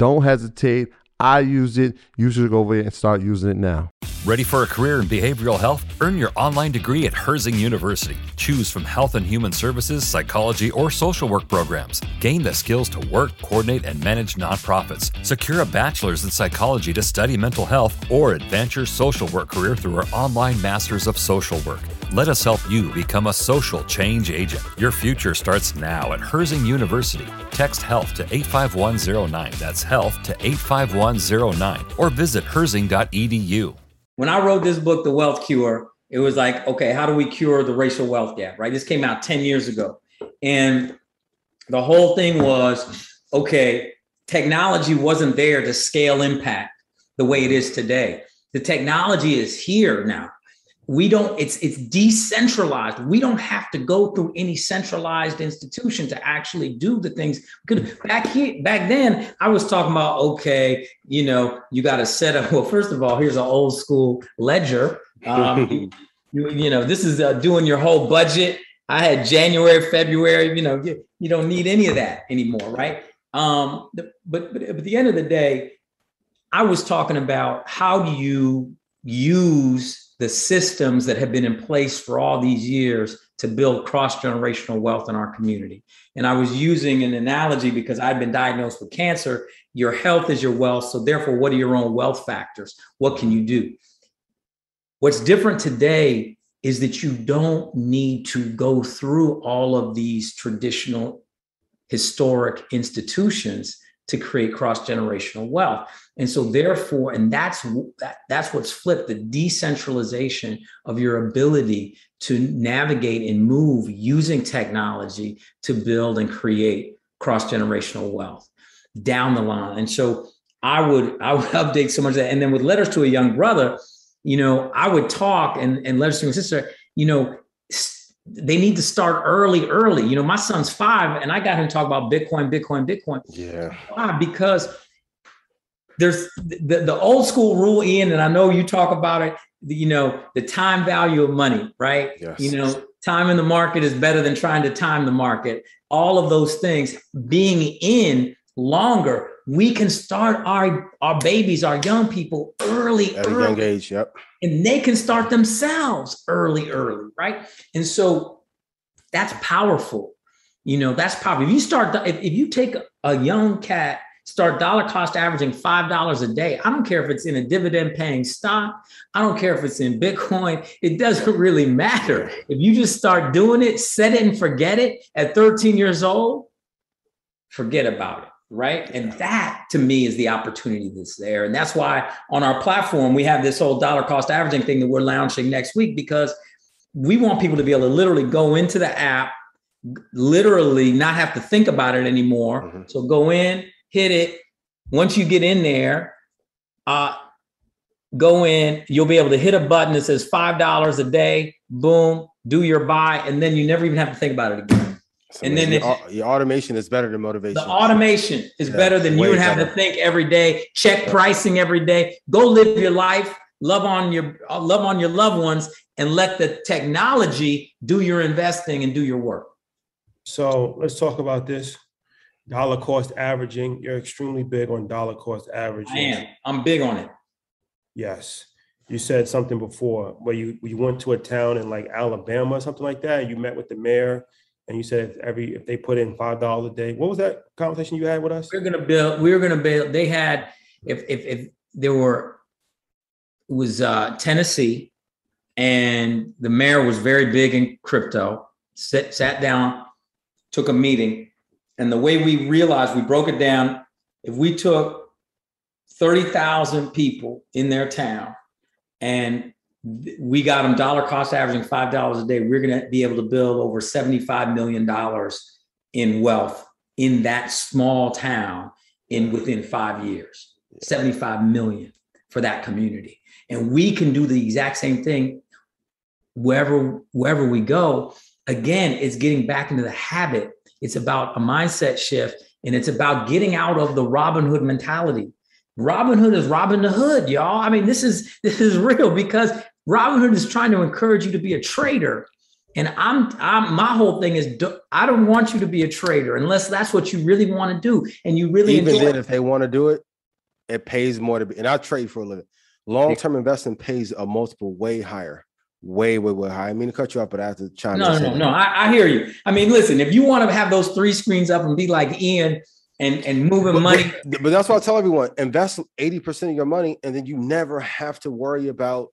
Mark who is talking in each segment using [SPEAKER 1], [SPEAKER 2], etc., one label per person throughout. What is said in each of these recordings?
[SPEAKER 1] don't hesitate. I use it. You should go over there and start using it now.
[SPEAKER 2] Ready for a career in behavioral health? Earn your online degree at Herzing University. Choose from health and human services, psychology, or social work programs. Gain the skills to work, coordinate, and manage nonprofits. Secure a bachelor's in psychology to study mental health or advance your social work career through our online Masters of Social Work. Let us help you become a social change agent. Your future starts now at Herzing University. Text HEALTH to 85109. That's HEALTH to 85109. Or visit herzing.edu.
[SPEAKER 3] When I wrote this book, The Wealth Cure, it was like, okay, how do we cure the racial wealth gap, right? This came out 10 years ago. And the whole thing was, okay, technology wasn't there to scale impact the way it is today. The technology is here now we don't it's it's decentralized. We don't have to go through any centralized institution to actually do the things. Because back here back then i was talking about okay you know you got to set up well first of all here's an old school ledger. Um, you, you, know this is uh, doing your whole budget. I had january february you know you, you don't need any of that anymore right? Um, but, but but at the end of the day i was talking about how do you use the systems that have been in place for all these years to build cross generational wealth in our community. And I was using an analogy because I've been diagnosed with cancer. Your health is your wealth. So, therefore, what are your own wealth factors? What can you do? What's different today is that you don't need to go through all of these traditional historic institutions to create cross generational wealth. And so therefore, and that's that, that's what's flipped the decentralization of your ability to navigate and move using technology to build and create cross generational wealth down the line. And so I would I would update so much that. And then with letters to a young brother, you know, I would talk and, and letters to my sister, you know, they need to start early, early. You know, my son's five, and I got him to talk about Bitcoin, Bitcoin, Bitcoin.
[SPEAKER 1] Yeah.
[SPEAKER 3] Why? Because there's the, the old school rule in, and I know you talk about it, you know, the time value of money, right? Yes. You know, time in the market is better than trying to time the market. All of those things being in longer, we can start our our babies, our young people early,
[SPEAKER 1] at
[SPEAKER 3] early.
[SPEAKER 1] a young age. Yep.
[SPEAKER 3] And they can start themselves early, early, right? And so that's powerful. You know, that's powerful. If you start, if, if you take a young cat start dollar cost averaging $5 a day. I don't care if it's in a dividend paying stock. I don't care if it's in Bitcoin. It doesn't really matter. If you just start doing it, set it and forget it at 13 years old, forget about it. Right. And that to me is the opportunity that's there. And that's why on our platform, we have this whole dollar cost averaging thing that we're launching next week because we want people to be able to literally go into the app, literally not have to think about it anymore. Mm-hmm. So go in, hit it. Once you get in there, uh, go in, you'll be able to hit a button that says $5 a day, boom, do your buy, and then you never even have to think about it again. And then
[SPEAKER 4] your, your, automation is better than motivation.
[SPEAKER 3] The automation is yeah, better than you would have to think every day, check yeah. pricing every day, go live your life, love on your uh, love on your loved ones, and let the technology do your investing and do your work.
[SPEAKER 5] So let's talk about this. Dollar cost averaging. You're extremely big on dollar cost averaging. I
[SPEAKER 3] am. I'm big on it.
[SPEAKER 5] Yes. You said something before where you you went to a town in like Alabama or something like that. you met with the mayor and you said if every if they put in five dollars a day. What was that conversation you had with us?
[SPEAKER 3] We are gonna build. We were gonna build. They had if if if there were it was uh, Tennessee, and the mayor was very big in crypto. Sat sat down, took a meeting, and the way we realized we broke it down. If we took 30,000 people in their town and we got them dollar cost averaging $5 a day, we're going to be able to build over $75 million in wealth in that small town in within five years. 75 million for that community. And we can do the exact same thing wherever wherever we go. Again it's getting back into the habit. It's about a mindset shift and it's about getting out of the robin hood mentality. Robin Hood is Robin the Hood, y'all. I mean, this is this is real because Robin Hood is trying to encourage you to be a trader. And I'm, I'm my whole thing is I don't want you to be a trader unless that's what you really want to do. And you really
[SPEAKER 4] even then, if they want to do it, it pays more to be. And I trade for a living. Long term investing pays a multiple way higher, way way way higher. I mean to cut you off, but I have to chime
[SPEAKER 3] no, in. No, no, no. I, I hear you. I mean, listen, if you want to have those three screens up and be like Ian and and moving
[SPEAKER 4] but,
[SPEAKER 3] money.
[SPEAKER 4] But, but that's why I tell everyone: invest eighty percent of your money, and then you never have to worry about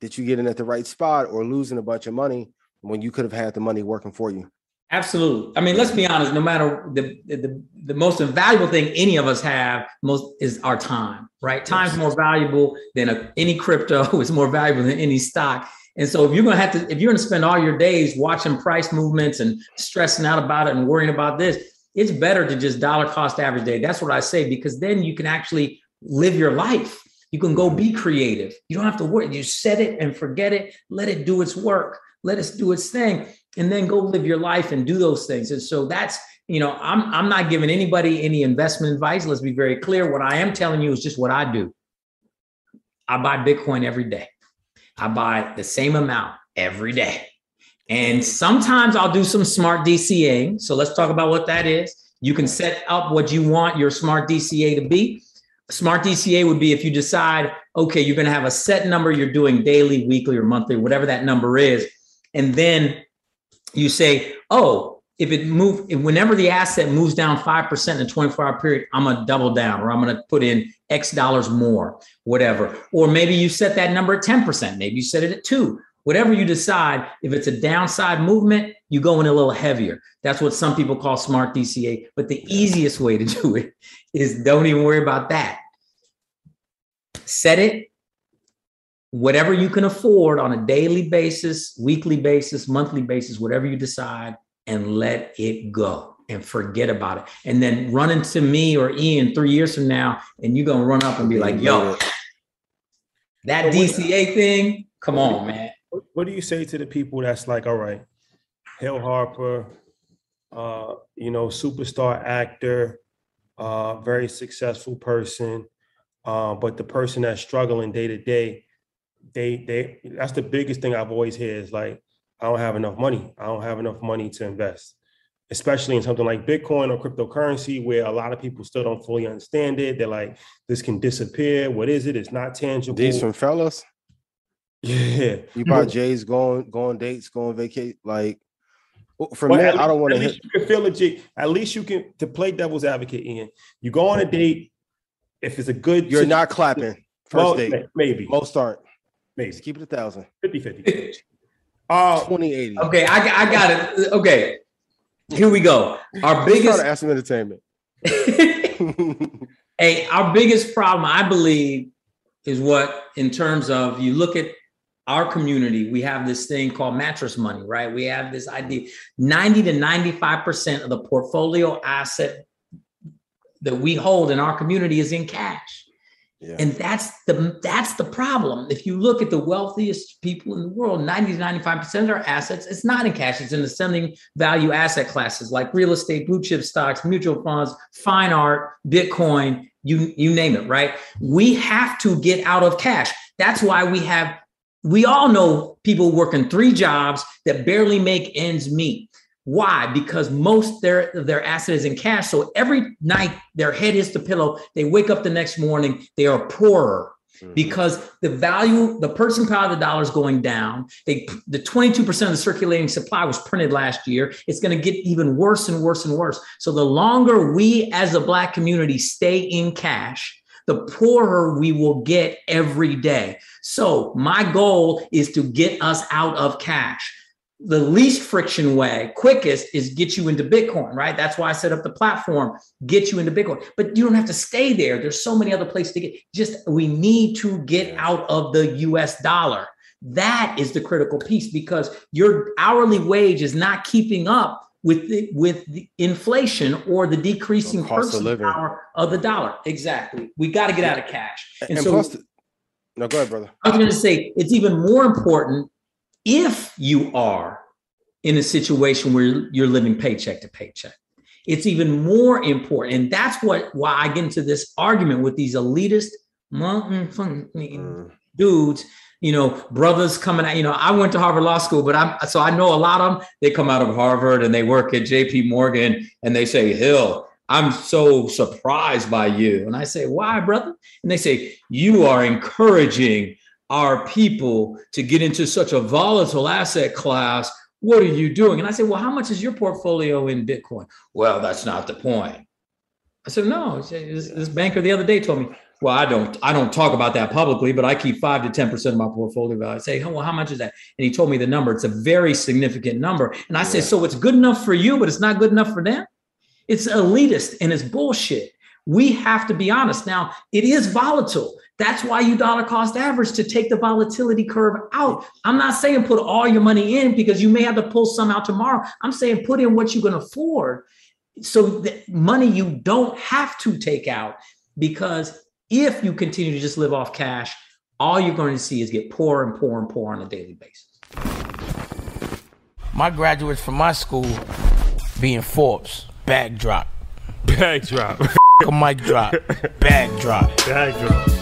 [SPEAKER 4] that you getting at the right spot or losing a bunch of money when you could have had the money working for you.
[SPEAKER 3] Absolutely. I mean, let's be honest. No matter the the, the most invaluable thing any of us have most is our time. Right? Time's more valuable than a, any crypto. Is more valuable than any stock. And so if you're gonna have to, if you're gonna spend all your days watching price movements and stressing out about it and worrying about this, it's better to just dollar cost average day. That's what I say because then you can actually live your life. You can go be creative. You don't have to worry. You set it and forget it. Let it do its work. Let it do its thing, and then go live your life and do those things. And so that's you know I'm I'm not giving anybody any investment advice. Let's be very clear. What I am telling you is just what I do. I buy Bitcoin every day. I buy the same amount every day. And sometimes I'll do some smart DCA. So let's talk about what that is. You can set up what you want your smart DCA to be. Smart DCA would be if you decide, okay, you're going to have a set number you're doing daily, weekly, or monthly, whatever that number is. And then you say, oh, if it move, whenever the asset moves down 5% in a 24 hour period, I'm going to double down or I'm going to put in X dollars more, whatever. Or maybe you set that number at 10%. Maybe you set it at two Whatever you decide, if it's a downside movement, you go in a little heavier. That's what some people call smart DCA. But the easiest way to do it is don't even worry about that. Set it whatever you can afford on a daily basis, weekly basis, monthly basis, whatever you decide, and let it go and forget about it. And then run into me or Ian three years from now, and you're gonna run up and be like, yo, that DCA thing, come on, man
[SPEAKER 5] what do you say to the people that's like, all right, Hill Harper, uh, you know, superstar actor, uh, very successful person, uh, but the person that's struggling day to day, they they that's the biggest thing I've always heard is like, I don't have enough money. I don't have enough money to invest, especially in something like Bitcoin or cryptocurrency, where a lot of people still don't fully understand it. They're like, this can disappear. What is it? It's not tangible.
[SPEAKER 4] These from fellas.
[SPEAKER 5] Yeah,
[SPEAKER 4] you buy Jay's going going dates, going vacate. Like for me, I don't want to hit.
[SPEAKER 5] You can feel legit. At least you can to play devil's advocate. In you go on a date. If it's a good,
[SPEAKER 4] you're situation, not clapping first most, date.
[SPEAKER 5] Maybe
[SPEAKER 4] most aren't.
[SPEAKER 5] Maybe
[SPEAKER 4] Just keep it a thousand.
[SPEAKER 5] 50 50. Uh,
[SPEAKER 4] 2080.
[SPEAKER 3] Okay, I, I got it. Okay, here we go. Our biggest
[SPEAKER 4] ask entertainment.
[SPEAKER 3] hey, our biggest problem, I believe, is what in terms of you look at our community, we have this thing called mattress money, right? We have this idea 90 to 95% of the portfolio asset that we hold in our community is in cash. Yeah. And that's the that's the problem. If you look at the wealthiest people in the world, 90 to 95% of their assets, it's not in cash, it's in ascending value asset classes like real estate, blue chip stocks, mutual funds, fine art, Bitcoin, you, you name it, right? We have to get out of cash. That's why we have, we all know people working three jobs that barely make ends meet. Why? Because most their their asset is in cash. So every night their head hits the pillow, they wake up the next morning, they are poorer mm-hmm. because the value, the purchasing power of the dollar is going down. They the 22% of the circulating supply was printed last year. It's going to get even worse and worse and worse. So the longer we as a black community stay in cash, the poorer we will get every day. So my goal is to get us out of cash the least friction way, quickest is get you into Bitcoin, right? That's why I set up the platform, get you into Bitcoin. But you don't have to stay there. There's so many other places to get. Just we need to get out of the US dollar. That is the critical piece because your hourly wage is not keeping up with the, with the inflation or the decreasing purchasing power of the dollar. Exactly. We got to get out of cash.
[SPEAKER 4] And, and so, plus, the, no, go ahead, brother.
[SPEAKER 3] I was going to say it's even more important if you are in a situation where you're living paycheck to paycheck. It's even more important. And that's what why I get into this argument with these elitist mm. dudes, you know, brothers coming out. You know, I went to Harvard Law School, but I'm so I know a lot of them. They come out of Harvard and they work at JP Morgan and they say, Hill, I'm so surprised by you. And I say, why, brother? And they say, you are encouraging our people to get into such a volatile asset class. What are you doing? And I say, Well, how much is your portfolio in Bitcoin? Well, that's not the point. I said, No. This banker the other day told me, Well, I don't, I don't talk about that publicly, but I keep five to 10% of my portfolio value. I say, oh, Well, how much is that? And he told me the number. It's a very significant number. And I yeah. said, So it's good enough for you, but it's not good enough for them? It's elitist and it's bullshit. We have to be honest. Now, it is volatile. That's why you dollar cost average to take the volatility curve out. I'm not saying put all your money in because you may have to pull some out tomorrow. I'm saying put in what you can afford. So the money you don't have to take out because if you continue to just live off cash, all you're going to see is get poor and poor and poor on a daily basis.
[SPEAKER 6] My graduates from my school being Forbes, bag drop.
[SPEAKER 7] Bag drop.
[SPEAKER 6] a mic drop. Bag drop.
[SPEAKER 7] Bag drop.